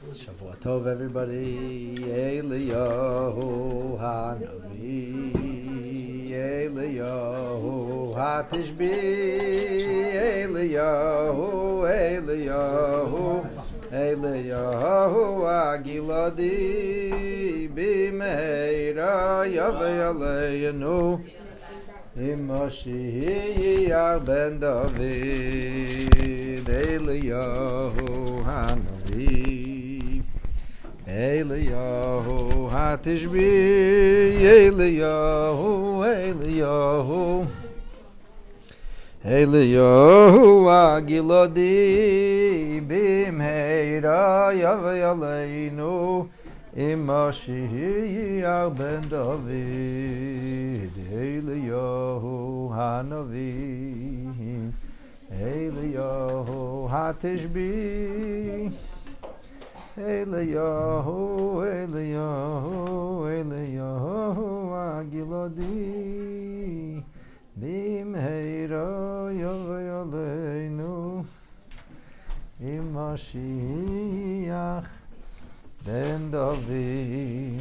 Shavua tov everybody. Hey l'yahou hanavi. Hey l'yahou hatishbi. Hey l'yahou. Hey l'yahou. Hey l'yahou agiladi b'meirayav yaleinu. Imashi hi ben David. Hey l'yahou hanavi. Eile yahu hat ich bi yahu Eile yahu. Eile yahu agilodi bim heira yav yaleinu ima shihi yar ben david. Eile yahu hanavi Eile yahu hat ich Eliyahu Eliyahu Eliyahu Agiladi Bimheira Yavei Aleinu Imoshiach ben David.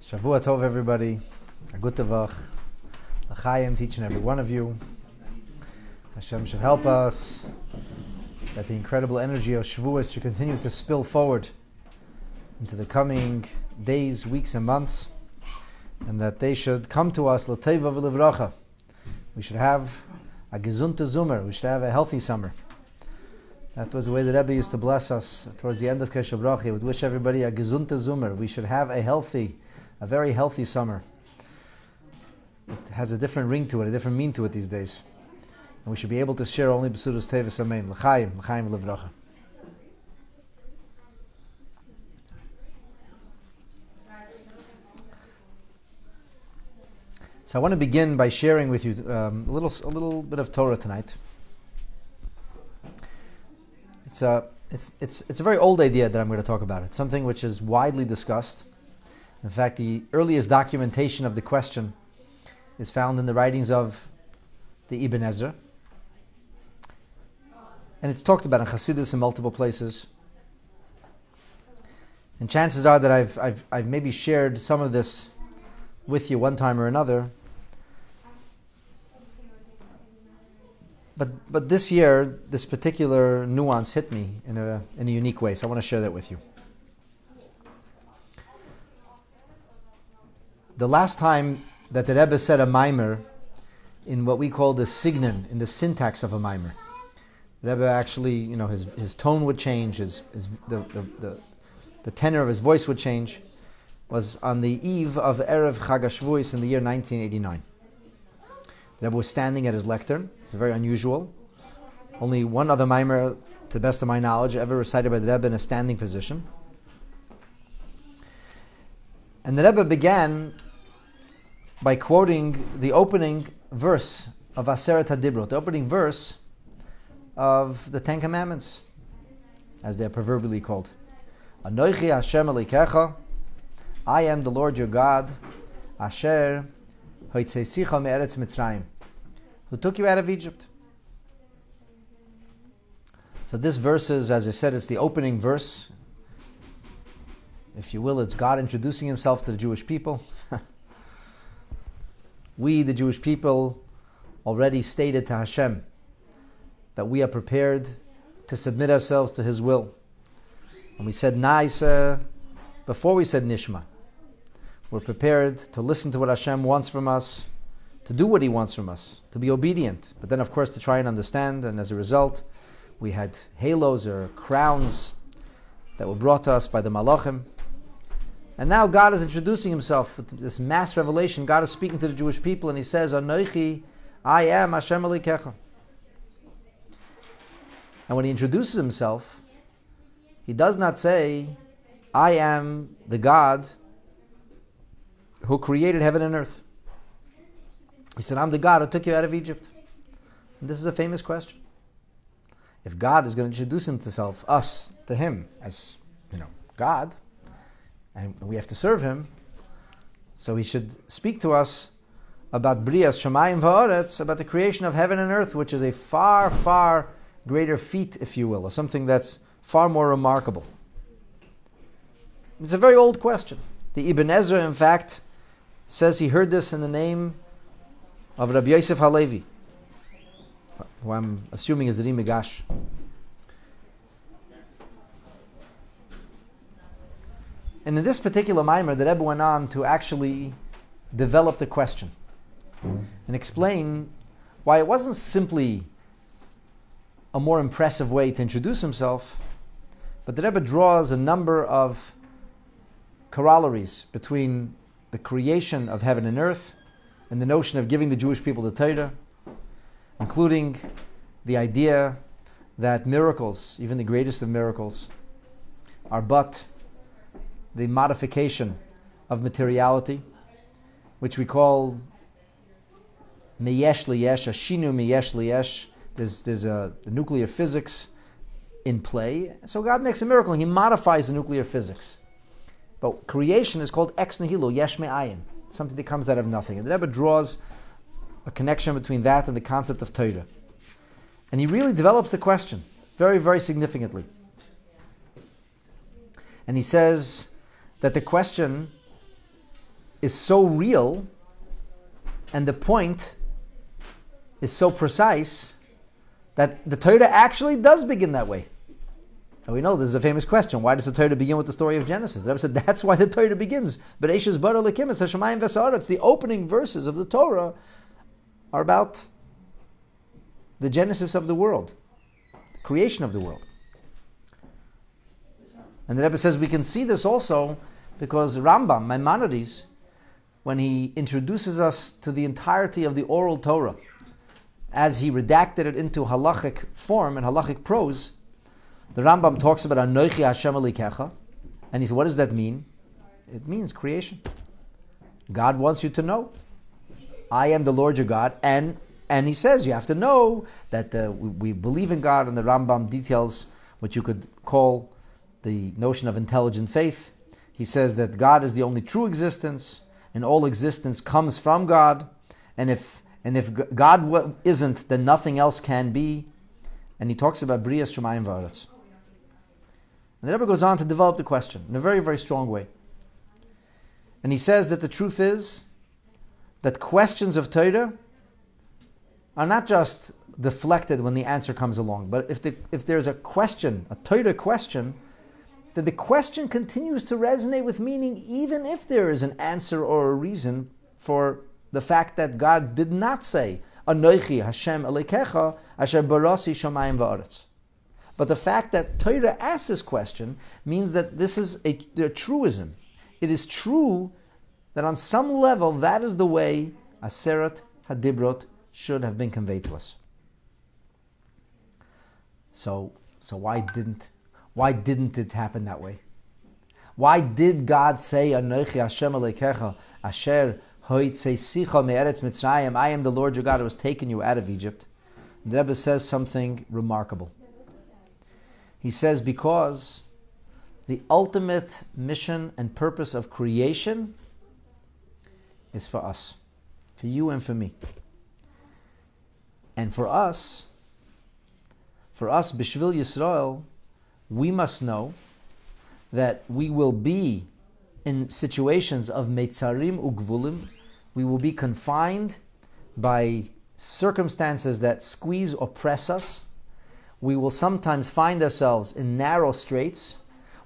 Shavua Tov, everybody. A good tavach. L'chaim each and every one of you. Hashem should help us that the incredible energy of Shavuos should continue to spill forward into the coming days, weeks, and months, and that they should come to us l'teva v'livracha. We should have a gesunte Zumer. We should have a healthy summer. That was the way the Rebbe used to bless us towards the end of Keshe Bracha. He would wish everybody a gesunte Zumer. We should have a healthy, a very healthy summer. It has a different ring to it, a different mean to it these days. And we should be able to share only Besudas Tevis Amen. L'chaim, l'chaim v'levracha. So I want to begin by sharing with you um, a little a little bit of Torah tonight. It's a it's it's it's a very old idea that I'm going to talk about. It's something which is widely discussed. In fact, the earliest documentation of the question is found in the writings of the Ibn Ezra, and it's talked about in Chassidus in multiple places. And chances are that I've I've I've maybe shared some of this with you one time or another. But but this year, this particular nuance hit me in a in a unique way. So I want to share that with you. The last time that the Rebbe said a mimer in what we call the signon, in the syntax of a mimer, the Rebbe actually, you know, his, his tone would change, his, his the, the, the, the tenor of his voice would change was on the eve of Erev Chag HaShavuos in the year 1989. The Rebbe was standing at his lectern. It's very unusual. Only one other mimer, to the best of my knowledge, ever recited by the Rebbe in a standing position. And the Rebbe began by quoting the opening verse of Aseret HaDibrot, the opening verse of the Ten Commandments, as they're proverbially called. Anoichi Hashem Elikecha, I am the Lord your God, Asher Hoitzesicha me'eretz Mitzrayim, who took you out of Egypt. So this verse is, as I said, it's the opening verse. If you will, it's God introducing himself to the Jewish people. We, the Jewish people, already stated to Hashem that we are prepared to submit ourselves to His will. And we said Naisa uh, before we said Nishma. We're prepared to listen to what Hashem wants from us, to do what He wants from us, to be obedient, but then, of course, to try and understand. And as a result, we had halos or crowns that were brought to us by the Malachim. And now God is introducing Himself with this mass revelation. God is speaking to the Jewish people, and He says, Anoichi, I am Hashem Elikecha. And when He introduces Himself, He does not say, I am the God who created heaven and earth. He said, I'm the God who took you out of Egypt. And this is a famous question. If God is going to introduce himself, us, to him as, you know, God, and we have to serve him, so he should speak to us about Brias Shemayim Va'aretz, about the creation of heaven and earth, which is a far, far greater feat, if you will, or something that's far more remarkable. It's a very old question. The Ibn Ezra, in fact, says he heard this in the name of Rabbi Yosef Halevi, who I'm assuming is the Migash. And in this particular mimer, the Rebbe went on to actually develop the question and explain why it wasn't simply a more impressive way to introduce himself, but the Rebbe draws a number of corollaries between the creation of heaven and earth and the notion of giving the Jewish people the Torah, including the idea that miracles, even the greatest of miracles, are but the modification of materiality, which we call meyesh liyesh, a shinu meyesh liyesh. There's, there's a, a nuclear physics in play. So God makes a miracle and He modifies the nuclear physics. But creation is called ex nihilo, yesh me'ayin, something that comes out of nothing. And the Rebbe draws a connection between that and the concept of Torah. And he really develops the question very, very significantly. And he says that the question is so real and the point is so precise that the Torah actually does begin that way. And we know this is a famous question. Why does the Torah begin with the story of Genesis? The Rebbe said that's why the Torah begins. But Eishes Bara Lekim, it's Hashemayim Vesa'aretz. The opening verses of the Torah are about the genesis of the world, the creation of the world. And the Rebbe says we can see this also because Rambam, Maimonides, when he introduces us to the entirety of the oral Torah, as he redacted it into halachic form and halachic prose, the Rambam talks about Anoichi Hashem Alikecha, and he says, what does that mean? It means creation. God wants you to know, I am the Lord your God, and and he says you have to know that uh, we, we, believe in God, and the Rambam details what you could call the notion of intelligent faith. He says that God is the only true existence, and all existence comes from God, and if and if God isn't, then nothing else can be. And he talks about Brias Shemayim Va'aretz. And the Rebbe goes on to develop the question in a very, very strong way. And he says that the truth is that questions of Torah are not just deflected when the answer comes along, but if, the, if there's a question, a Torah question, then the question continues to resonate with meaning even if there is an answer or a reason for the fact that God did not say, Anoichi Hashem Elekecha Asher Barasi Shamayim Va'aretz. But the fact that Torah asks this question means that this is a, a truism. It is true that on some level that is the way Aseret Hadibrot should have been conveyed to us. So, so why didn't why didn't it happen that way? Why did God say Anochi Hashem Alekecha Asher Sicha Me'eretz Mitzrayim I am the Lord your God who has taken you out of Egypt? The Rebbe says something remarkable. He says, because the ultimate mission and purpose of creation is for us, for you and for me. And for us, for us, Bishvil Yisrael, we must know that we will be in situations of Meitzarim Ugvulim, we will be confined by circumstances that squeeze or press us. We will sometimes find ourselves in narrow straits.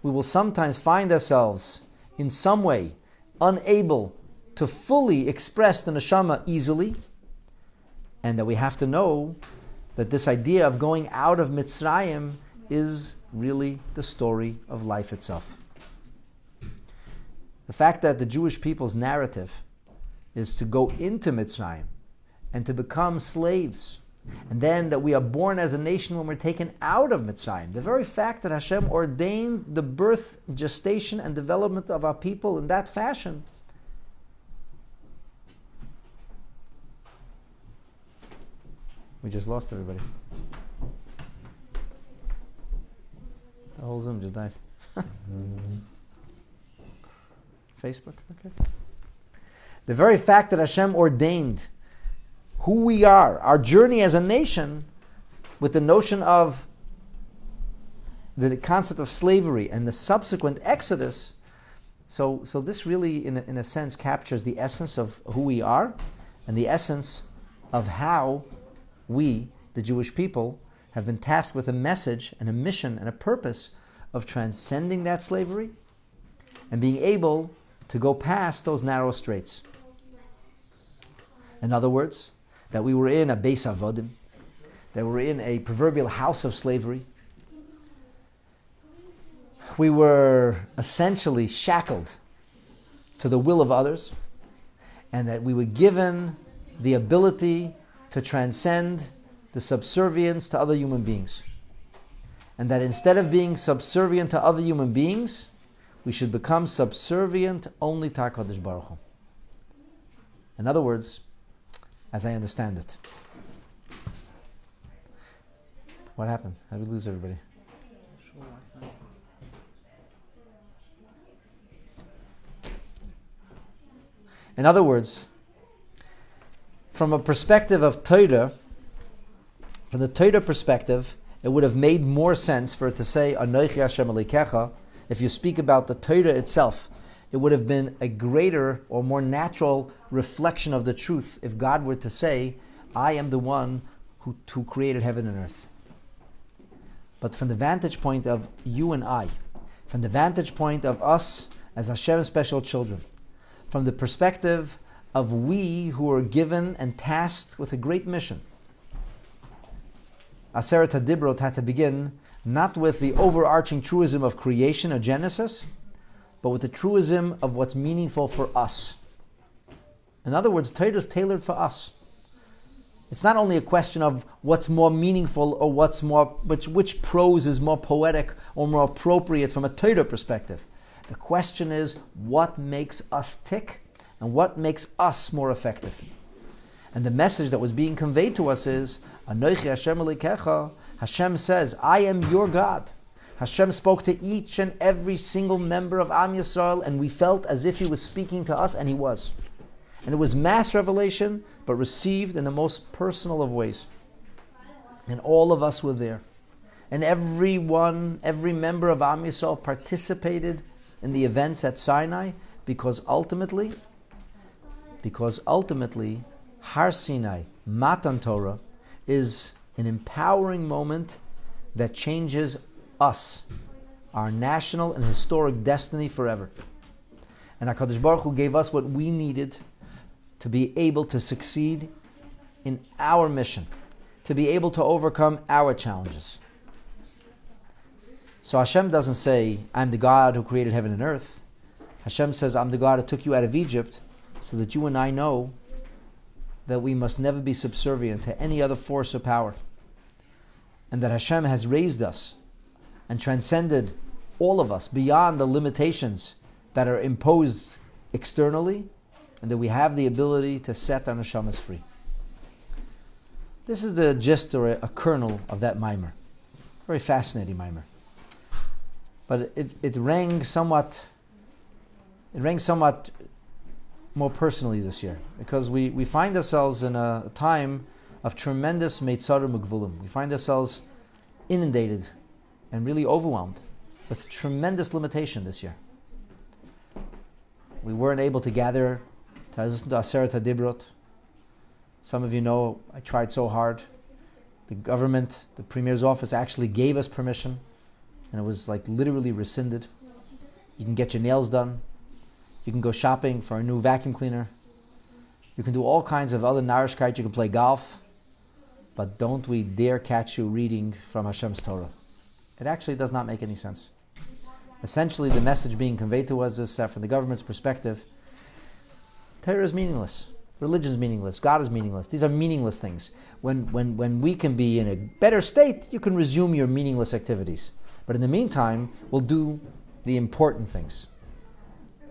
We will sometimes find ourselves in some way unable to fully express the neshama easily, and that we have to know that this idea of going out of Mitzrayim is really the story of life itself. The fact that the Jewish people's narrative is to go into Mitzrayim and to become slaves and then that we are born as a nation when we're taken out of Mitzrayim. The very fact that Hashem ordained the birth, gestation, and development of our people in that fashion. We just lost everybody. The whole Zoom just died. Mm-hmm. Facebook, okay. The very fact that Hashem ordained who we are, our journey as a nation, with the notion of the concept of slavery and the subsequent exodus. So, so this really, in a, in a sense, captures the essence of who we are and the essence of how we, the Jewish people, have been tasked with a message and a mission and a purpose of transcending that slavery and being able to go past those narrow straits. In other words, that we were in a Beis Avodim, that we were in a proverbial house of slavery. We were essentially shackled to the will of others, and that we were given the ability to transcend the subservience to other human beings. And that instead of being subservient to other human beings, we should become subservient only to HaKadosh Baruch Hu. In other words, as I understand it. What happened? How did we lose everybody? In other words, from a perspective of Torah, from the Torah perspective, it would have made more sense for it to say Anochi Hashem Alikecha. If you speak about the Torah itself, it would have been a greater or more natural reflection of the truth if God were to say, I am the one who, who created heaven and earth. But from the vantage point of you and I, from the vantage point of us as Hashem's special children, from the perspective of we who are given and tasked with a great mission. Aseret HaDibrot had to begin not with the overarching truism of creation or Genesis, but with the truism of what's meaningful for us. In other words, Torah is tailored for us. It's not only a question of what's more meaningful or what's more which which prose is more poetic or more appropriate from a Torah perspective. The question is what makes us tick and what makes us more effective. And the message that was being conveyed to us is Anoichi Hashem Hashem says, I am your God. Hashem spoke to each and every single member of Am Yisrael, and we felt as if He was speaking to us, and He was. And it was mass revelation, but received in the most personal of ways. And all of us were there. And everyone, every member of Am Yisrael participated in the events at Sinai because ultimately, because ultimately, Har Sinai, Matan Torah, is an empowering moment that changes us, our national and historic destiny forever. And HaKadosh Baruch Hu gave us what we needed to be able to succeed in our mission, to be able to overcome our challenges. So Hashem doesn't say, I'm the God who created heaven and earth. Hashem says, I'm the God who took you out of Egypt so that you and I know that we must never be subservient to any other force or power. And that Hashem has raised us and transcended all of us beyond the limitations that are imposed externally, and that we have the ability to set our neshamas free. This is the gist or a, kernel of that mimer. Very fascinating mimer. But it, it rang somewhat it rang somewhat more personally this year because we, we find ourselves in a time of tremendous Meitzarim Mugvulim. We find ourselves inundated and really overwhelmed with tremendous limitation this year. We weren't able to gather to listen to Aseret Dibrot. Some of you know I tried so hard. The government, the premier's office actually gave us permission, and it was like literally rescinded. You can get your nails done. You can go shopping for a new vacuum cleaner. You can do all kinds of other narishkeit. You can play golf. But don't we dare catch you reading from Hashem's Torah. It actually does not make any sense. Essentially, the message being conveyed to us is that from the government's perspective, Torah is meaningless. Religion is meaningless. God is meaningless. These are meaningless things. When, when, when we can be in a better state, you can resume your meaningless activities. But in the meantime, we'll do the important things.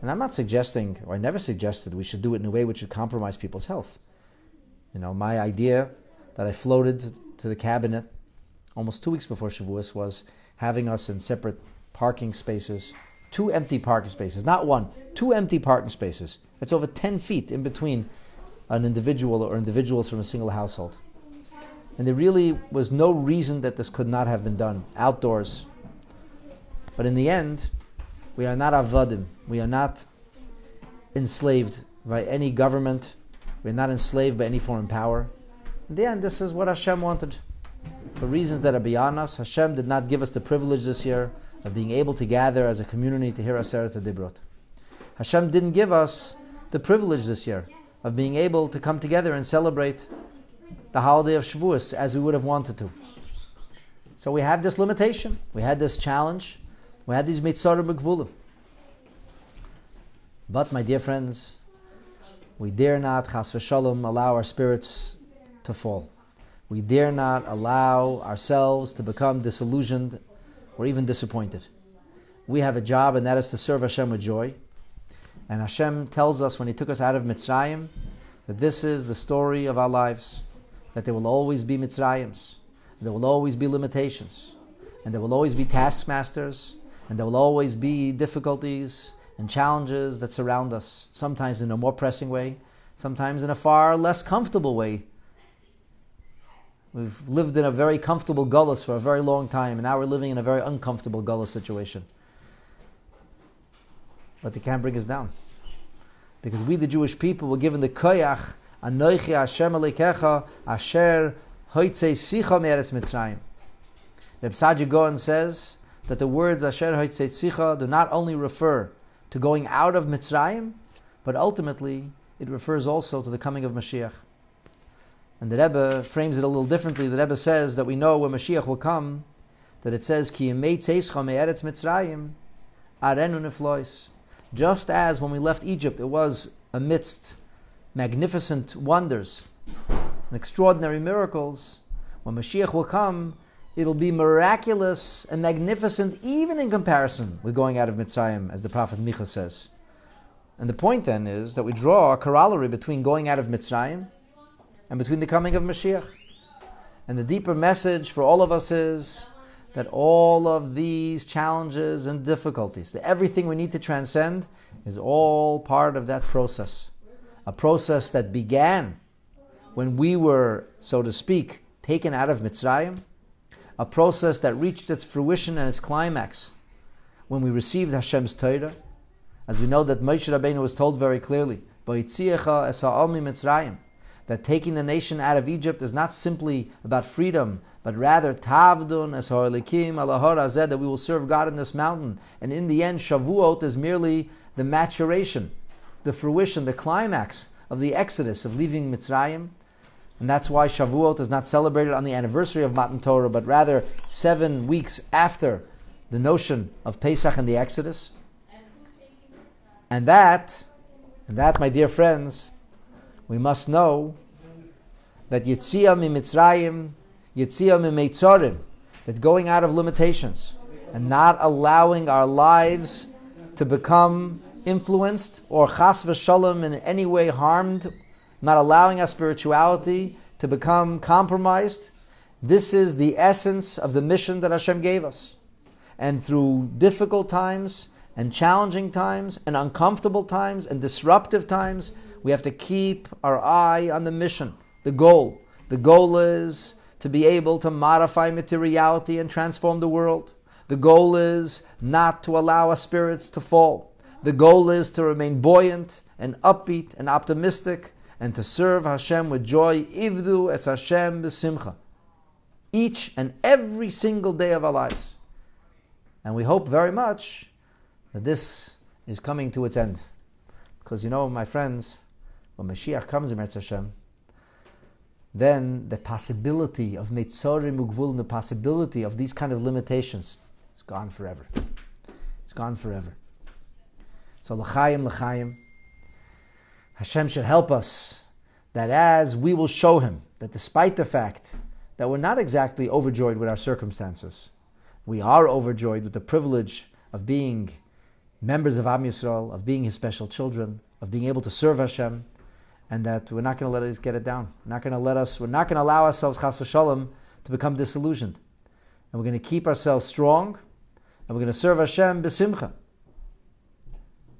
And I'm not suggesting, or I never suggested, we should do it in a way which would compromise people's health. You know, my idea that I floated to the cabinet almost two weeks before Shavuos was having us in separate parking spaces, two empty parking spaces, not one, two empty parking spaces. It's over 10 feet in between an individual or individuals from a single household. And there really was no reason that this could not have been done outdoors. But in the end, we are not avadim. We are not enslaved by any government. We're not enslaved by any foreign power. In the end, this is what Hashem wanted. For reasons that are beyond us, Hashem did not give us the privilege this year of being able to gather as a community to hear Aseret Dibrot. Hashem didn't give us the privilege this year of being able to come together and celebrate the holiday of Shavuos as we would have wanted to. So we have this limitation. We had this challenge. We had these mitzarim b'gvulim. But, my dear friends, we dare not, chas v'shalom, allow our spirits to fall. We dare not allow ourselves to become disillusioned or even disappointed. We have a job, and that is to serve Hashem with joy. And Hashem tells us when He took us out of Mitzrayim that this is the story of our lives, that there will always be Mitzrayims, there will always be limitations, and there will always be taskmasters, and there will always be difficulties and challenges that surround us, sometimes in a more pressing way, sometimes in a far less comfortable way. We've lived in a very comfortable gullus for a very long time, and now we're living in a very uncomfortable gullus situation. But they can't bring us down. Because we, the Jewish people, were given the koyach, Anoichi Hashem Alekecha, Asher Hoitze Sicha Meretz Mitzrayim. Reb Saadia Gaon says that the words Asher Sicha do not only refer to going out of Mitzrayim, but ultimately it refers also to the coming of Mashiach. And the Rebbe frames it a little differently. The Rebbe says that we know when Mashiach will come, that it says, Ki Mitzrayim, arenu neflois. Just as when we left Egypt, it was amidst magnificent wonders and extraordinary miracles, when Mashiach will come, it'll be miraculous and magnificent even in comparison with going out of Mitzrayim, as the prophet Micha says. And the point then is that we draw a corollary between going out of Mitzrayim and between the coming of Mashiach. And the deeper message for all of us is that all of these challenges and difficulties, everything we need to transcend, is all part of that process. A process that began when we were, so to speak, taken out of Mitzrayim, a process that reached its fruition and its climax when we received Hashem's Torah, as we know that Moshe Rabbeinu was told very clearly, that taking the nation out of Egypt is not simply about freedom, but rather tavdun es alahor that we will serve God in this mountain. And in the end, Shavuot is merely the maturation, the fruition, the climax of the exodus of leaving Mitzrayim. And that's why Shavuot is not celebrated on the anniversary of Matan Torah, but rather seven weeks after the notion of Pesach and the Exodus. And that, and that, my dear friends, we must know that Yitzia mi Mitzrayim, Meitzorim, that going out of limitations and not allowing our lives to become influenced or chas v'shalom in any way harmed, not allowing our spirituality to become compromised, this is the essence of the mission that Hashem gave us. And through difficult times and challenging times and uncomfortable times and disruptive times, we have to keep our eye on the mission, the goal. The goal is to be able to modify materiality and transform the world. The goal is not to allow our spirits to fall. The goal is to remain buoyant and upbeat and optimistic and to serve Hashem with joy. Ivdu es Hashem b'simcha. Each and every single day of our lives. And we hope very much that this is coming to its end. Because you know, my friends, when Mashiach comes in Hashem, then the possibility of Meitzorim Ugvul, the possibility of these kind of limitations, is gone forever. It's gone forever. So l'chaim, l'chaim, Hashem should help us that as we will show Him that despite the fact that we're not exactly overjoyed with our circumstances, we are overjoyed with the privilege of being members of Am Yisrael, of being His special children, of being able to serve Hashem, and that we're not going to let us get it down. We're not going to let us. We're not going to allow ourselves, chas v'shalom, to become disillusioned, and we're going to keep ourselves strong, and we're going to serve Hashem b'simcha.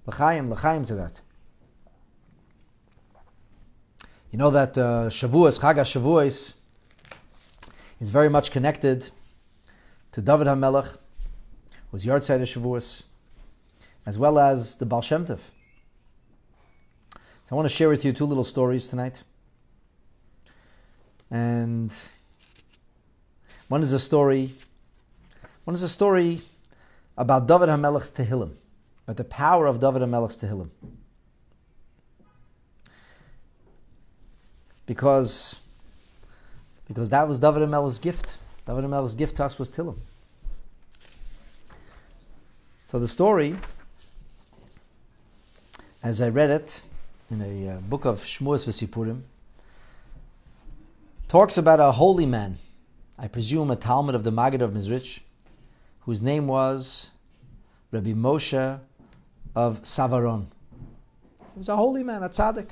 L'chaim, l'chaim to that. You know that uh, Shavuos, Chag Shavuos, is very much connected to David HaMelech, who's Yartzeit of Shavuos, as well as the Baal Shem Tov. So I want to share with you two little stories tonight. And one is a story, one is a story about David HaMelech's Tehillim, about the power of David HaMelech's Tehillim. Because, because that was David HaMelech's gift. David HaMelech's gift to us was Tehillim. So the story, as I read it, in a uh, book of Shmuas V'Sipurim, talks about a holy man, I presume a Talmid of the Maggid of Mezritch, whose name was Rabbi Moshe of Savran. He was a holy man, a tzaddik.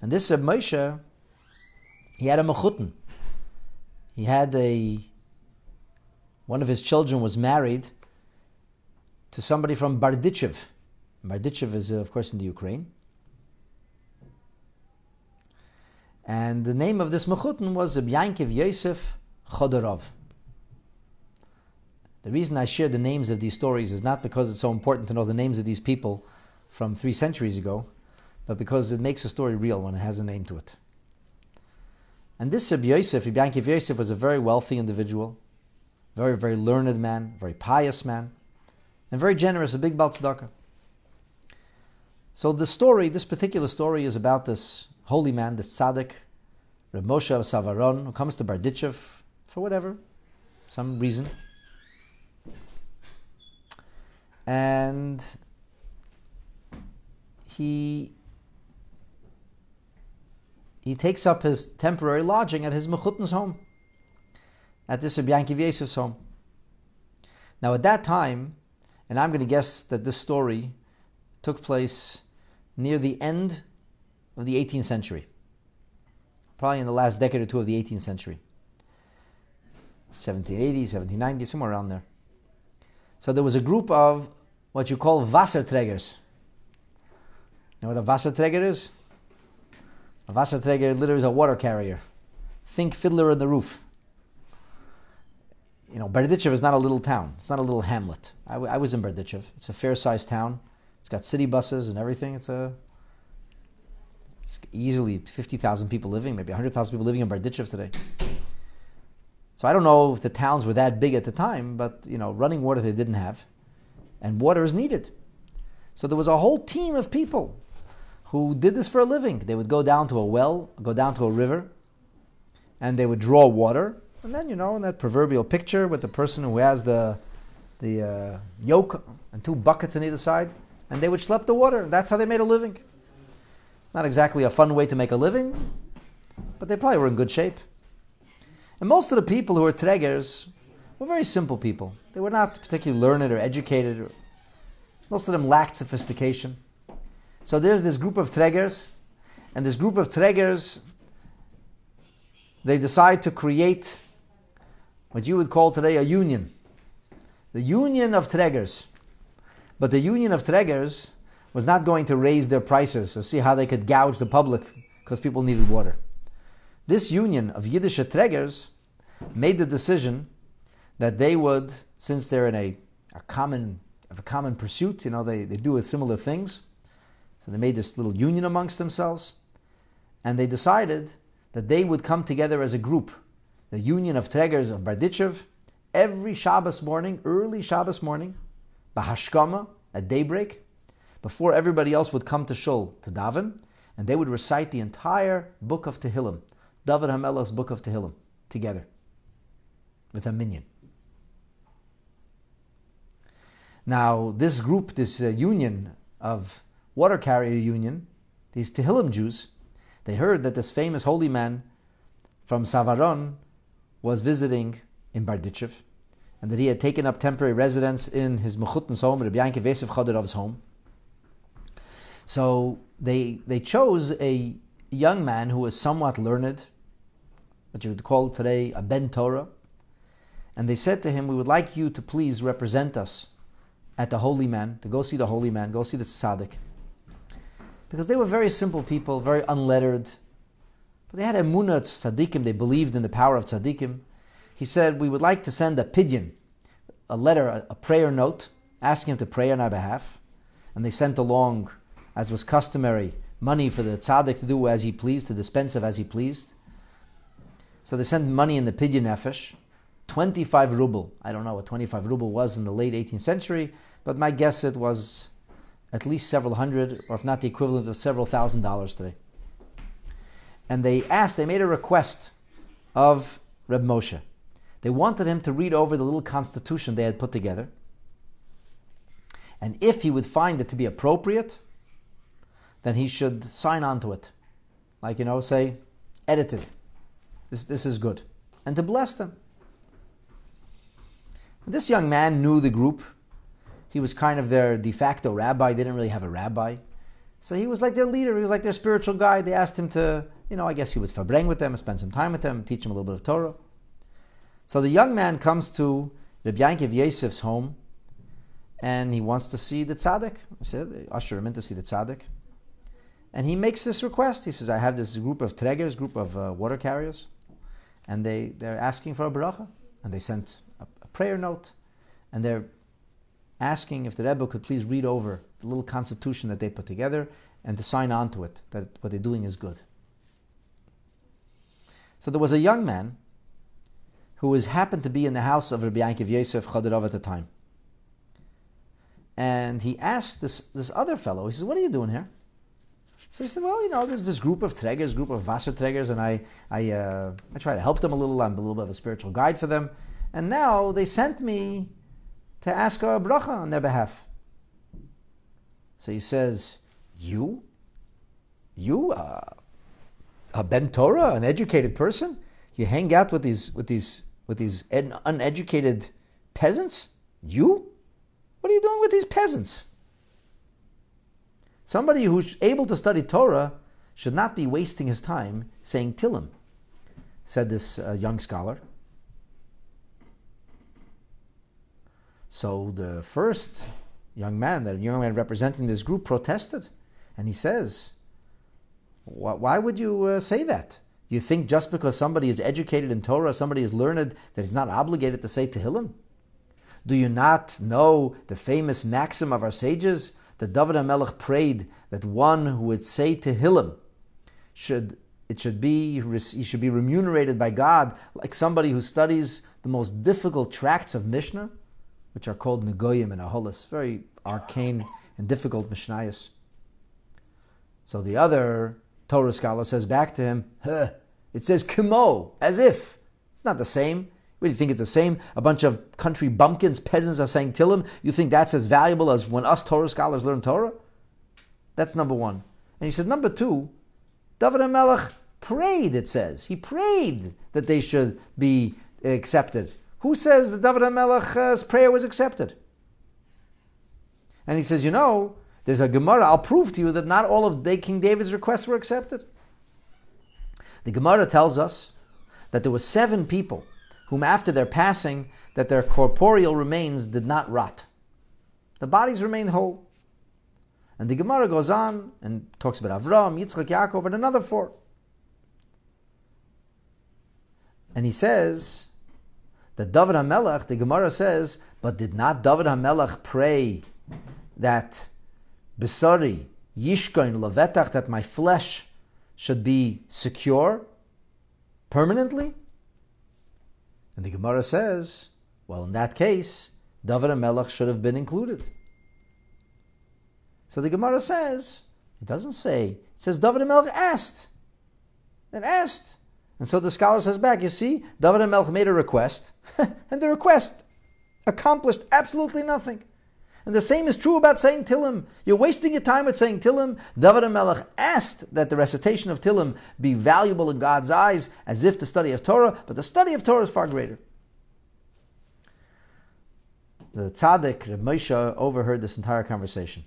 And this Moshe, he had a mechutin. He had a, one of his children was married to somebody from Bardichev. Bardichev is, uh, of course, in the Ukraine. And the name of this Mechutin was Yankiv Yosef Chodorov. The reason I share the names of these stories is not because it's so important to know the names of these people from three centuries ago, but because it makes a story real when it has a name to it. And this Rabbi Yosef, Rabbi Yosef, was a very wealthy individual, very, very learned man, very pious man, and very generous, a big Baal Tzedakah. So the story, this particular story, is about this holy man, this tzaddik, Reb Moshe of Savran, who comes to Bardichev for whatever, some reason. And he he takes up his temporary lodging at his Mechutin's home, at this Rabbi Yankiv Yosef's home. Now, at that time, and I'm going to guess that this story took place near the end of the 18th century, probably in the last decade or two of the 18th century. 1780, 1790, somewhere around there. So there was a group of what you call Wasserträgers. You know what a Wasserträger is? Wasserträger literally is a water carrier. Think Fiddler on the Roof. You know, Berdichev is not a little town. It's not a little hamlet. I, w- I was in Berdichev. It's a fair-sized town. It's got city buses and everything. It's a it's easily 50,000 people living, maybe 100,000 people living in Berdichev today. So I don't know if the towns were that big at the time, but you know, running water they didn't have, and water is needed. So there was a whole team of people who did this for a living. They would go down to a well, go down to a river, and they would draw water. And then, you know, in that proverbial picture with the person who has the, the uh, yoke and two buckets on either side, and they would schlep the water. That's how they made a living. Not exactly a fun way to make a living, but they probably were in good shape. And most of the people who were tregers were very simple people. They were not particularly learned or educated. Most of them lacked sophistication. So there's this group of tregers, and this group of tregers, they decide to create what you would call today a union. The union of tregers. But the union of tregers was not going to raise their prices or see how they could gouge the public because people needed water. This union of Yiddish tregers made the decision that they would, since they're in a, a common of a common pursuit, you know, they, they do similar things. So they made this little union amongst themselves, and they decided that they would come together as a group, the union of Tregers of Bardichev, every Shabbos morning, early Shabbos morning, Bahashkama, at daybreak, before everybody else would come to Shul to daven, and they would recite the entire book of Tehillim, David HaMelech's book of Tehillim, together with a minyan. Now, this group, this uh, union of water carrier union, these Tehillim Jews, they heard that this famous holy man from Savran was visiting in Bardichev, and that he had taken up temporary residence in his Mechutin's home, Rabbi Yankiv Yosef Chodorov's home. So they, they chose a young man who was somewhat learned, what you would call today a Ben Torah, and they said to him, We would like you to please represent us at the holy man, to go see the holy man, go see the tzaddik. Because they were very simple people, very unlettered. But they had emunah tzaddikim, they believed in the power of tzaddikim. He said, We would like to send a pidyon, a letter, a, a prayer note, asking him to pray on our behalf. And they sent along, as was customary, money for the tzaddik to do as he pleased, to dispense of as he pleased. So they sent money in the pidyon nefesh, 25 ruble. I don't know what 25 ruble was in the late 18th century, but my guess it was at least several hundred, or if not the equivalent of several thousand dollars today. And they asked, they made a request of Reb Moshe. They wanted him to read over the little constitution they had put together. And if he would find it to be appropriate, then he should sign on to it. Like, you know, say, edit it. This, this is good. And to bless them. This young man knew the group. He was kind of their de facto rabbi. They didn't really have a rabbi. So he was like their leader. He was like their spiritual guide. They asked him to, you know, I guess he would fabreng with them, spend some time with them, teach them a little bit of Torah. So the young man comes to Rabbi Yankiv Yosef's home and he wants to see the tzaddik. I said, usher him in to see the tzaddik. And he makes this request. He says, I have this group of tregers, group of uh, water carriers, and they, they're asking for a bracha. And they sent a, a, prayer note, and they're asking if the Rebbe could please read over the little constitution that they put together and to sign on to it, that what they're doing is good. So there was a young man who was happened to be in the house of Rabbi Yankiv Yosef Chodorov at the time. And he asked this, this other fellow, he says, What are you doing here? So he said, well, you know, there's this group of treggers, group of Wasser treggers, and I, I, uh, I try to help them a little. I'm a little bit of a spiritual guide for them. And now they sent me to ask a bracha on their behalf. So he says, you? You, uh, a ben Torah, an educated person? You hang out with these, with these, with these ed- uneducated peasants? You? What are you doing with these peasants? Somebody who's able to study Torah should not be wasting his time saying Tillim, said this uh, young scholar. So the first young man, that young man representing this group, protested. And he says, Why would you uh, say that? You think just because somebody is educated in Torah, somebody is learned, that he's not obligated to say Tehillim? Do you not know the famous maxim of our sages? that David HaMelech prayed that one who would say Tehillim should it should be he should be remunerated by God like somebody who studies the most difficult tracts of Mishnah, which are called Negoyim and Aholis, very arcane and difficult Mishnayos. So the other Torah scholar says back to him, huh, it says kimo, as if. It's not the same. What do you think it's the same? A bunch of country bumpkins, peasants are saying Tillim. You think that's as valuable as when us Torah scholars learn Torah? That's number one. And he said, number two, David HaMelech prayed, it says. He prayed that they should be accepted. Who says that David HaMelech's prayer was accepted? And he says, you know, there's a Gemara, I'll prove to you that not all of King David's requests were accepted. The Gemara tells us that there were seven people whom after their passing, that their corporeal remains did not rot. The bodies remained whole. And the Gemara goes on and talks about Avram, Yitzchak, Yaakov, and another four. And he says that David HaMelech, the Gemara says, but did not David HaMelech pray that Besari, Yishkoin, Levetach, that my flesh should be secure permanently? And the Gemara says, well, in that case, David Melech should have been included. So the Gemara says, it doesn't say, it says David Melech asked. And asked. And so the scholar says back, you see, David Melech made a request, and the request accomplished absolutely nothing. And the same is true about saying Tillim. You're wasting your time with saying Tillim. David HaMelech asked that the recitation of Tillim be valuable in God's eyes as if the study of Torah, but the study of Torah is far greater. The tzaddik, Reb Moshe, overheard this entire conversation.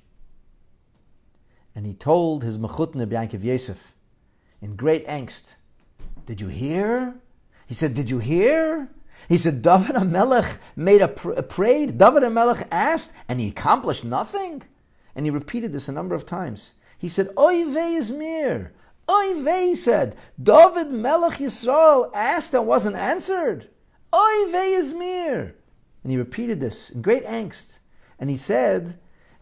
And he told his Mechutne Yankiv Yosef in great angst, Did you hear? He said, Did you hear? He said, David HaMelech made a, pr- prayed, David HaMelech asked, and he accomplished nothing. And he repeated this a number of times. He said, Oy vey is mir. Oy vey, said, David Melech Yisrael asked and wasn't answered. Oy vey is mir. And he repeated this in great angst. And he said,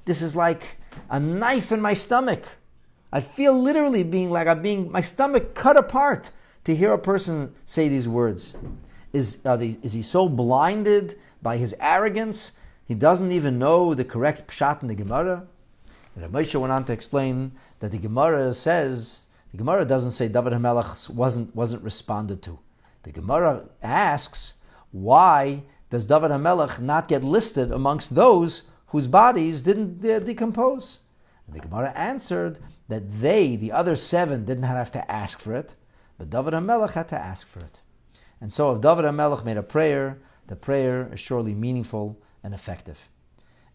This is like a knife in my stomach. I feel literally being like I'm being, my stomach cut apart to hear a person say these words. Is, they, is he so blinded by his arrogance, he doesn't even know the correct pshat in the Gemara? And Moshe went on to explain that the Gemara says, the Gemara doesn't say David HaMelech wasn't, wasn't responded to. The Gemara asks, why does David HaMelech not get listed amongst those whose bodies didn't uh, decompose? And the Gemara answered that they, the other seven, didn't have to ask for it, but David HaMelech had to ask for it. And so if David HaMelech made a prayer, the prayer is surely meaningful and effective.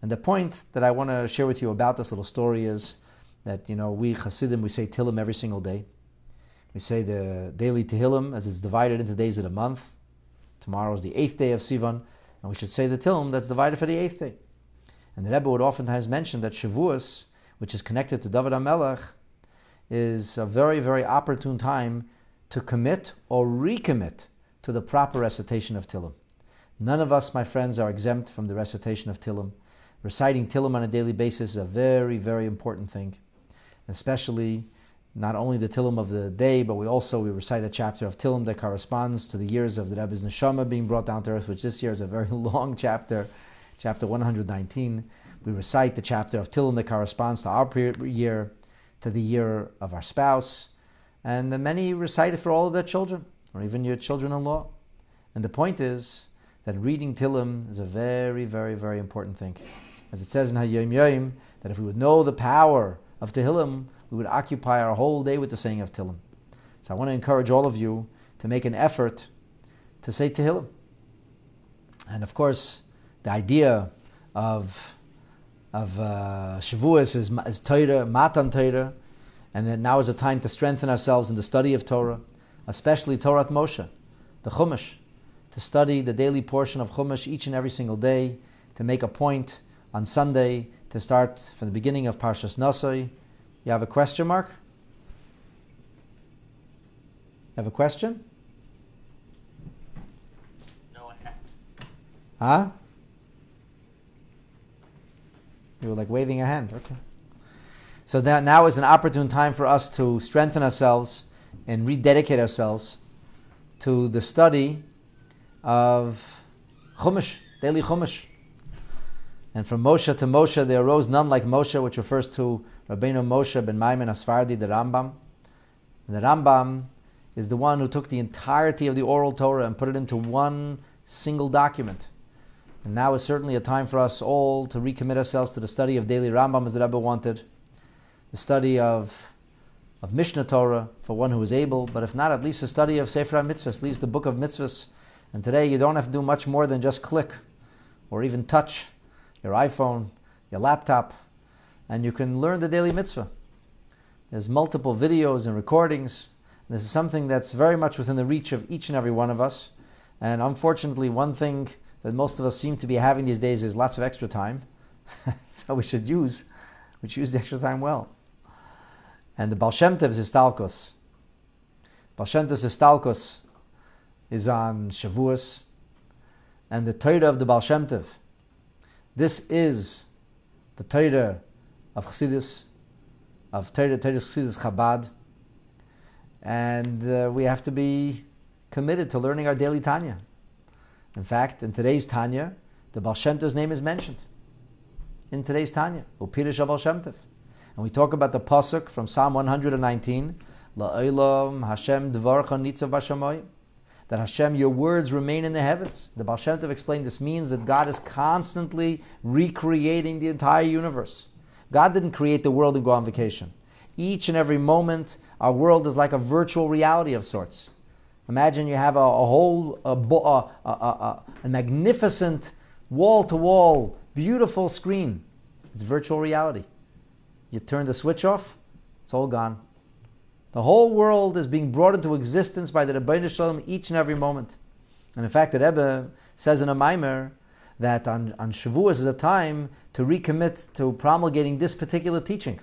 And the point that I want to share with you about this little story is that, you know, we Hasidim, we say Tillim every single day. We say the daily Tehillim as it's divided into days of the month. Tomorrow is the eighth day of Sivan, and we should say the Tillim that's divided for the eighth day. And the Rebbe would oftentimes mention that Shavuos, which is connected to David HaMelech, is a very, very opportune time to commit or recommit to the proper recitation of Tillim. None of us, my friends, are exempt from the recitation of Tillim. Reciting Tillim on a daily basis is a very, very important thing, especially not only the Tillim of the day, but we also we recite a chapter of Tillim that corresponds to the years of the Rebbe's Neshama being brought down to earth, which this year is a very long chapter, chapter 119. We recite the chapter of Tillim that corresponds to our year, to the year of our spouse, and the many recite it for all of their children or even your children in law. And the point is that reading Tillim is a very, very, very important thing. As it says in Hayom Yom, that if we would know the power of Tehillim, we would occupy our whole day with the saying of Tillim. So I want to encourage all of you to make an effort to say Tehillim. And of course, the idea of of uh, Shavuos is, is Torah, Matan Torah, and that now is a time to strengthen ourselves in the study of Torah especially Torah at Moshe, the Chumash, to study the daily portion of Chumash each and every single day, to make a point on Sunday to start from the beginning of Parshas Nosoi. You have a question mark? You have a question? No, I have. Huh? You were like waving a hand. Okay. So that now is an opportune time for us to strengthen ourselves and rededicate ourselves to the study of Chumash, daily Chumash. And from Moshe to Moshe, there arose none like Moshe, which refers to Rabbeinu Moshe ben Maimon Asfardi, the Rambam. And the Rambam is the one who took the entirety of the oral Torah and put it into one single document. And now is certainly a time for us all to recommit ourselves to the study of daily Rambam as the Rebbe wanted, the study of of Mishneh Torah for one who is able, but if not, at least a study of Sefer HaMitzvahs, at least the book of mitzvahs. And today you don't have to do much more than just click or even touch your iPhone, your laptop, and you can learn the daily mitzvah. There's multiple videos and recordings. This is something that's very much within the reach of each and every one of us. And unfortunately, one thing that most of us seem to be having these days is lots of extra time. so we should use, we should use the extra time well. And the Baal Shem Tov's Histalkos. Is on Shavuos. And the Torah of the Baal. This is the Torah of Chassidus, of Torah, Torah Chassidus Chabad. And uh, we have to be committed to learning our daily Tanya. In fact, in today's Tanya, the Baal name is mentioned. In today's Tanya, Upirish Baal. And we talk about the pasuk from Psalm 119, La'olam Hashem dvarcha nitzav b'shamayim. That Hashem, your words remain in the heavens. The Baal Shem Tov explained this means that God is constantly recreating the entire universe. God didn't create the world and go on vacation. Each and every moment, our world is like a virtual reality of sorts. Imagine you have a, a whole, a, a, a magnificent wall to wall, beautiful screen. It's virtual reality. You turn the switch off, it's all gone. The whole world is being brought into existence by the Ribono Shel Olam each and every moment. And in fact, the Rebbe says in a Maimer that on, on Shavuos is a time to recommit to promulgating this particular teaching,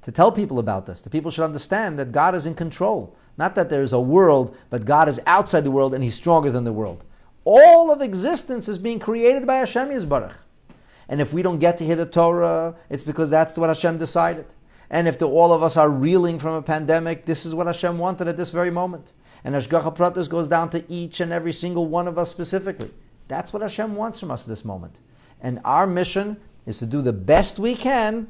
to tell people about this. The people should understand that God is in control. Not that there's a world, but God is outside the world and He's stronger than the world. All of existence is being created by Hashem Yisbarach. And if we don't get to hear the Torah, it's because that's what Hashem decided. And if the, all of us are reeling from a pandemic, this is what Hashem wanted at this very moment. And Hashgacha Pratis goes down to each and every single one of us specifically. That's what Hashem wants from us at this moment. And our mission is to do the best we can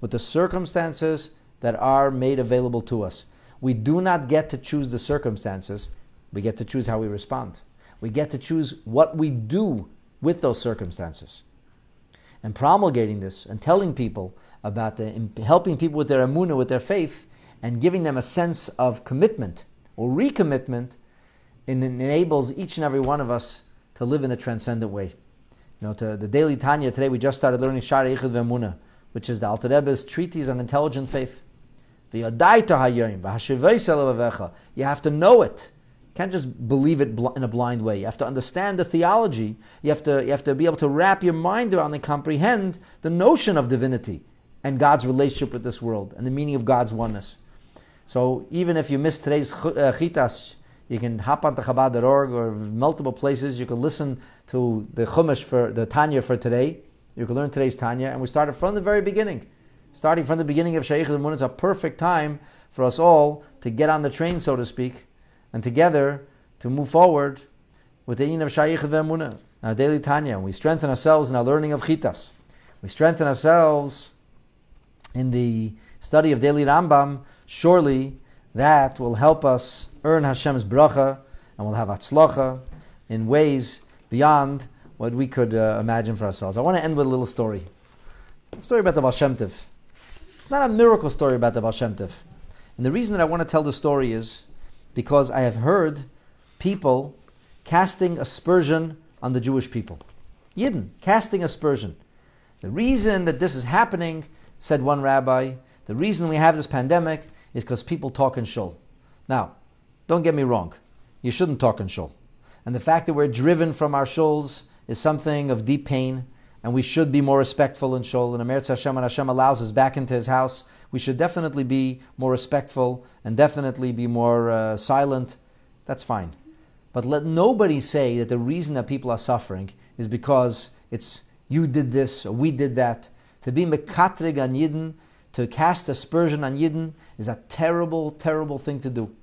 with the circumstances that are made available to us. We do not get to choose the circumstances, we get to choose how we respond. We get to choose what we do with those circumstances. And promulgating this and telling people about the helping people with their emunah, with their faith, and giving them a sense of commitment or recommitment, it enables each and every one of us to live in a transcendent way. You know, to the daily Tanya today, we just started learning Shaar HaYichud V'Emunah, which is the Alter Rebbe's treatise on intelligent faith. You have to know it. Can't just believe it in a blind way. You have to understand the theology. You have to, you have to be able to wrap your mind around and comprehend the notion of divinity and God's relationship with this world and the meaning of God's oneness. So even if you miss today's uh, chitas, you can hop onto Chabad.org or multiple places. You can listen to the Chumash for the Tanya for today. You can learn today's Tanya, and we started from the very beginning. Starting from the beginning of Shaykh al is a perfect time for us all to get on the train, so to speak, and together to move forward with the Yin of Shaykh al our daily Tanya. We strengthen ourselves in our learning of Chitas. We strengthen ourselves in the study of daily Rambam. Surely that will help us earn Hashem's bracha and we'll have atzlacha in ways beyond what we could uh, imagine for ourselves. I want to end with a little story. A story about the Baal. It's not a miracle story about the Baal. And the reason that I want to tell the story is because I have heard people casting aspersion on the Jewish people. Yidden, casting aspersion. The reason that this is happening, said one rabbi, the reason we have this pandemic is because people talk in shul. Now, don't get me wrong. You shouldn't talk in shul. And the fact that we're driven from our shuls is something of deep pain, and we should be more respectful in shul. And Amir Hashem and Hashem allows us back into his house. We should definitely be more respectful and definitely be more uh, silent. That's fine. But let nobody say that the reason that people are suffering is because it's you did this or we did that. To be mekatrig on Yidden, to cast aspersion on Yidden, is a terrible, terrible thing to do.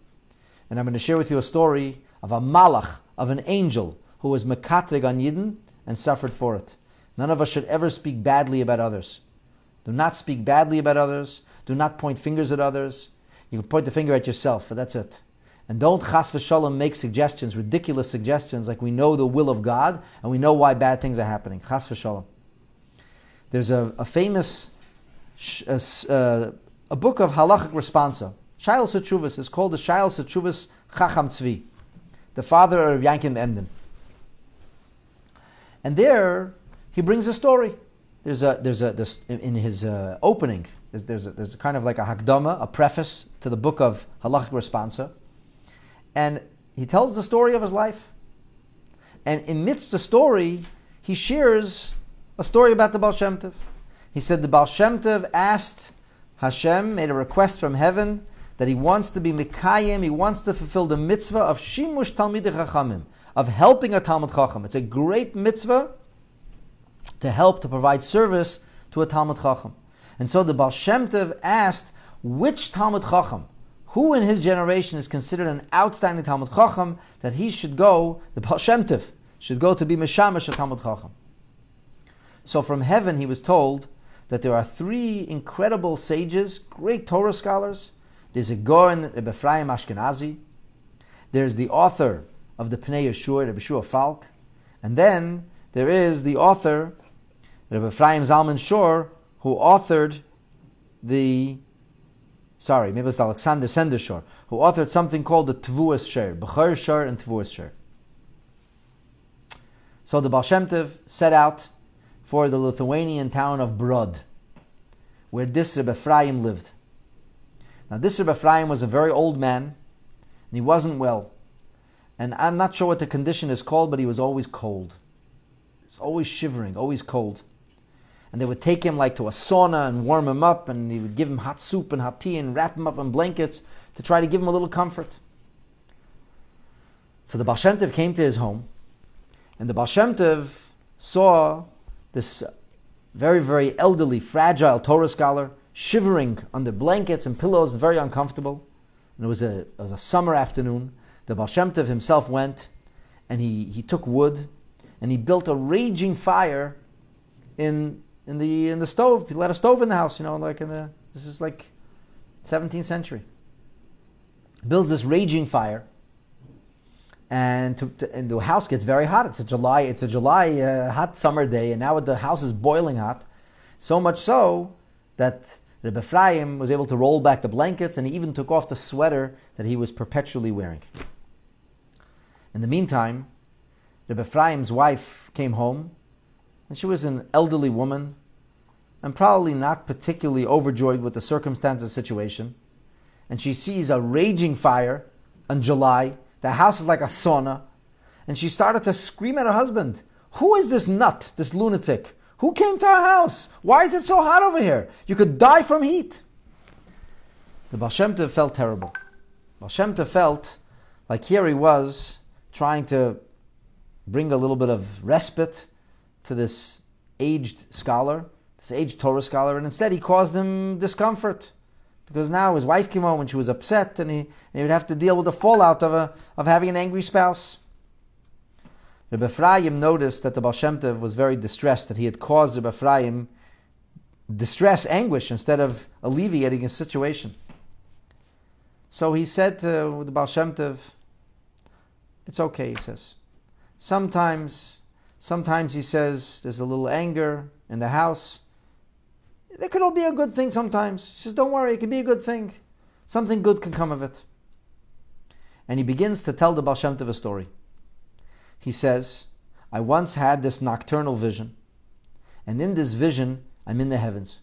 And I'm going to share with you a story of a malach, of an angel, who was mekatrig on Yidden and suffered for it. None of us should ever speak badly about others. Do not speak badly about others. Do not point fingers at others. You can point the finger at yourself, but that's it. And don't chas v'shalom make suggestions, ridiculous suggestions, like we know the will of God and we know why bad things are happening. Chas v'shalom. There's a, a famous a, uh, a, book of halachic responsa. Shail Sechuvas is called the Shail Sechuvas Chacham Tzvi, the father of Yankim Emden. And there he brings a story. There's a there's a in his uh, opening there's there's a, there's a kind of like a hakdama, a preface to the book of halachic responsa, and he tells the story of his life. And amidst the story, he shares a story about the Baal Shem. He said the Baal Shem asked Hashem, made a request from heaven that he wants to be Mikayim, he wants to fulfill the mitzvah of Shimush Talmid Chachamim, of helping a Talmid Chacham. It's a great mitzvah to help, to provide service to a Talmid Chacham. And so the Baal Shem Tov asked which Talmid Chacham, who in his generation is considered an outstanding Talmid Chacham, that he should go, the Baal Shem Tov, should go to be Meshamash Talmid Chacham. So from heaven he was told that there are three incredible sages, great Torah scholars. There's a Goren Rebbe Ephraim Ashkenazi. There's the author of the Pnei Yeshua, Rebbe Shua Falk. And then there is the author, Rebbe Ephraim Zalman Shor, who authored the, sorry, maybe it's Alexander Sender Shor, who authored something called the Tvuas Shor, Bechor Shor and Tvuas Shor. So the Baal set out for the Lithuanian town of Brod, where this Rebbe Ephraim lived. Now, this Rebbe Ephraim was a very old man, and he wasn't well. And I'm not sure what the condition is called, but he was always cold. He's always shivering, always cold. And they would take him like to a sauna and warm him up, and he would give him hot soup and hot tea and wrap him up in blankets to try to give him a little comfort. So the Baal came to his home, and the Baal saw this very, very elderly, fragile Torah scholar shivering under blankets and pillows, very uncomfortable. And it was a, it was a summer afternoon. The Baal himself went and he, he took wood and he built a raging fire in, in, the, in the stove. He let a stove in the house, you know, like in the, this is like 17th century. Builds this raging fire and, to, to, and the house gets very hot. It's a July, it's a July uh, hot summer day, and now the house is boiling hot. So much so that Rebbe Ephraim was able to roll back the blankets, and he even took off the sweater that he was perpetually wearing. In the meantime, Rebbe Ephraim's wife came home, and she was an elderly woman, and probably not particularly overjoyed with the circumstances situation. And she sees a raging fire in July the house is like a sauna. And she started to scream at her husband Who is this nut, this lunatic? Who came to our house? Why is it so hot over here? You could die from heat. The Baal Shem Tov felt terrible. Baal Shem Tov felt like here he was trying to bring a little bit of respite to this aged scholar, this aged Torah scholar, and instead he caused him discomfort because now his wife came home and she was upset, and he, and he would have to deal with the fallout of, a, of having an angry spouse. Rebbe Ephraim noticed that the Baal Shem Tov was very distressed, that he had caused Rebbe Ephraim distress, anguish, instead of alleviating his situation. So he said to the Baal Shem Tov, it's okay, he says. Sometimes, sometimes he says there's a little anger in the house. It could all be a good thing sometimes. He says, Don't worry, it could be a good thing. Something good can come of it. And he begins to tell the Baal Shem Tov a story. He says, I once had this nocturnal vision, and in this vision, I'm in the heavens.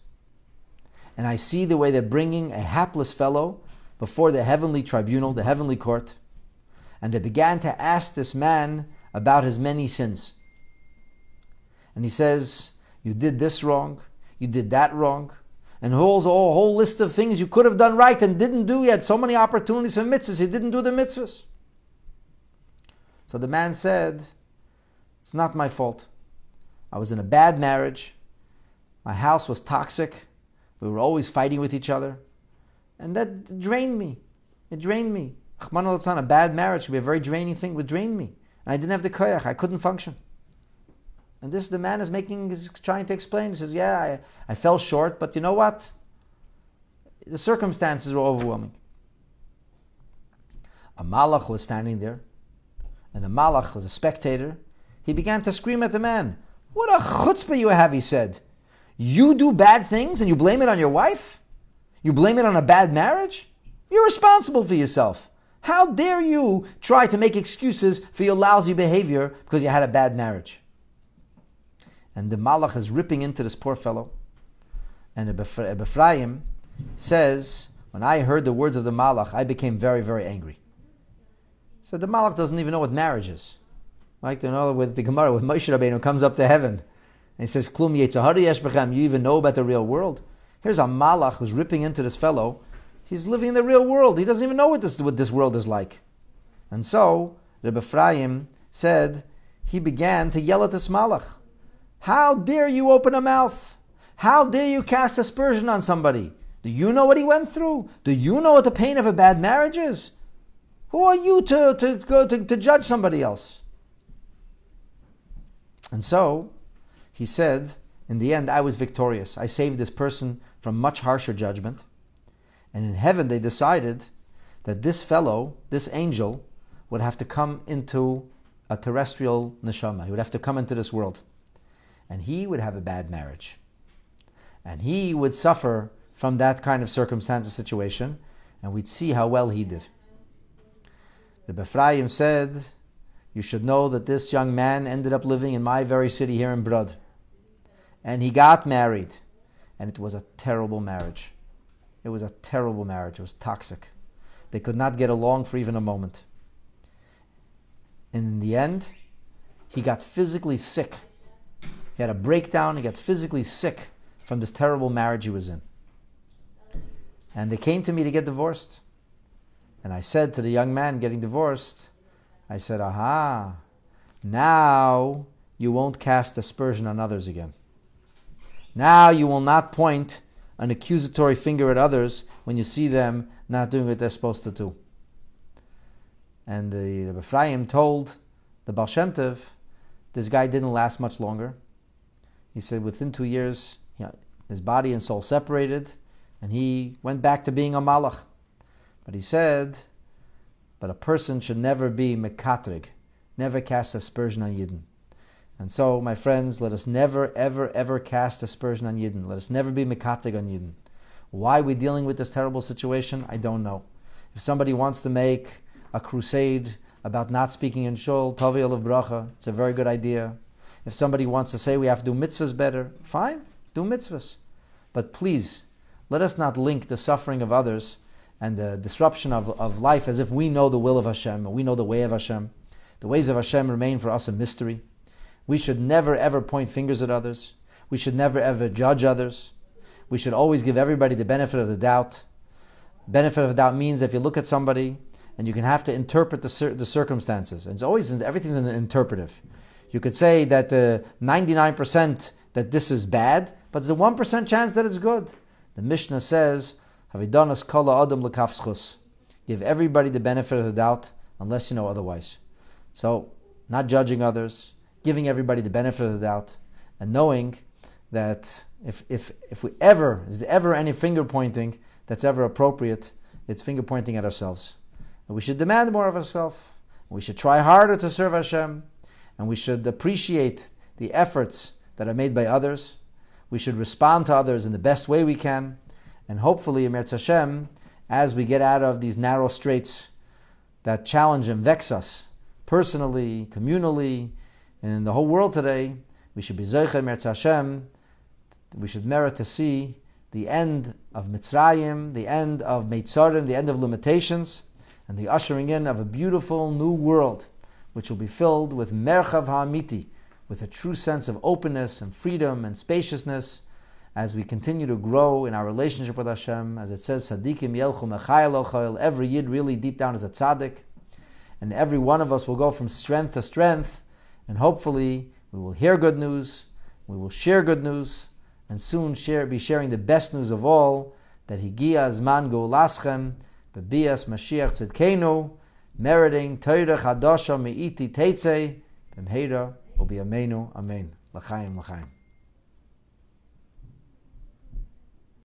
And I see the way they're bringing a hapless fellow before the heavenly tribunal, the heavenly court. And they began to ask this man about his many sins. And he says, You did this wrong, you did that wrong. And holds a whole, list of things you could have done right and didn't do. You had so many opportunities for mitzvahs, you didn't do the mitzvahs. So the man said, It's not my fault. I was in a bad marriage. My house was toxic. We were always fighting with each other. And that drained me. It drained me. a bad marriage could be a very draining thing. Would drain me. And I didn't have the koyach. I couldn't function. And this the man is making is trying to explain. He says, "Yeah, I, I fell short, but you know what? The circumstances were overwhelming." A malach was standing there, and the malach was a spectator. He began to scream at the man. What a chutzpah you have, he said. You do bad things and you blame it on your wife? You blame it on a bad marriage? You're responsible for yourself. How dare you try to make excuses for your lousy behavior because you had a bad marriage? And the malach is ripping into this poor fellow. And Ephraim says, When I heard the words of the malach, I became very, very angry. So the malach doesn't even know what marriage is. Like to know with the Gemara, with Moshe Rabbeinu comes up to heaven and he says, Klum bechem, you even know about the real world? Here's a malach who's ripping into this fellow. He's living in the real world. He doesn't even know what this, what this world is like. And so, Rebbe Ephraim said, he began to yell at this malach. How dare you open a mouth? How dare you cast aspersion on somebody? Do you know what he went through? Do you know what the pain of a bad marriage is? Who are you to, to go to, to judge somebody else? And so he said, in the end, I was victorious. I saved this person from much harsher judgment. And in heaven, they decided that this fellow, this angel, would have to come into a terrestrial neshama. He would have to come into this world and he would have a bad marriage. And he would suffer from that kind of circumstance or situation, and we'd see how well he did. The Ephraim said, You should know that this young man ended up living in my very city here in Brod. And he got married, and it was a terrible marriage. It was a terrible marriage. It was toxic. They could not get along for even a moment. And in the end, he got physically sick. He had a breakdown, he got physically sick from this terrible marriage he was in. And they came to me to get divorced. And I said to the young man getting divorced, I said, Aha, now you won't cast aspersion on others again. Now you will not point an accusatory finger at others when you see them not doing what they're supposed to do. And the Rebbe Ephraim told the Baal Tov, this guy didn't last much longer. He said within two years, you know, his body and soul separated, and he went back to being a malach. But he said, but a person should never be mekatrig, never cast aspersion on Yidden. And so, my friends, let us never, ever, ever cast aspersion on Yidden. Let us never be mekatrig on Yidden. Why are we dealing with this terrible situation? I don't know. If somebody wants to make a crusade about not speaking in shul, Tavi of bracha, it's a very good idea. If somebody wants to say we have to do mitzvahs better, fine, do mitzvahs. But please, let us not link the suffering of others and the disruption of, of life as if we know the will of Hashem we know the way of Hashem. The ways of Hashem remain for us a mystery. We should never ever point fingers at others. We should never ever judge others. We should always give everybody the benefit of the doubt. Benefit of the doubt means if you look at somebody and you can have to interpret the, the circumstances. And it's always everything's an interpretive. You could say that uh, the 99% that this is bad, but there's a 1% chance that it's good. The Mishnah says, Havidanas kala adam lekafschus. Give everybody the benefit of the doubt unless you know otherwise. So, not judging others, giving everybody the benefit of the doubt, and knowing that if, if, if we ever, is ever any finger pointing that's ever appropriate, it's finger pointing at ourselves. And we should demand more of ourselves. We should try harder to serve Hashem. And we should appreciate the efforts that are made by others. We should respond to others in the best way we can. And hopefully, Emir Hashem, as we get out of these narrow straits that challenge and vex us personally, communally, and in the whole world today, we should be Zeicha Emir Hashem. We should merit to see the end of Mitzrayim, the end of Meitzarim, the end of limitations and the ushering in of a beautiful new world, which will be filled with merchav ha'amiti, with a true sense of openness and freedom and spaciousness, as we continue to grow in our relationship with Hashem, as it says, Sadikim yelchu every yid really deep down is a tzaddik, and every one of us will go from strength to strength, and hopefully we will hear good news, we will share good news, and soon share, be sharing the best news of all, that Higia Zman Golaschem, Bebias Mashiach Tzidkenu, meriting Torah Chadasha Me'iti Teitzei, B'mheira, Ubi Amenu, Amen. L'chaim, l'chaim.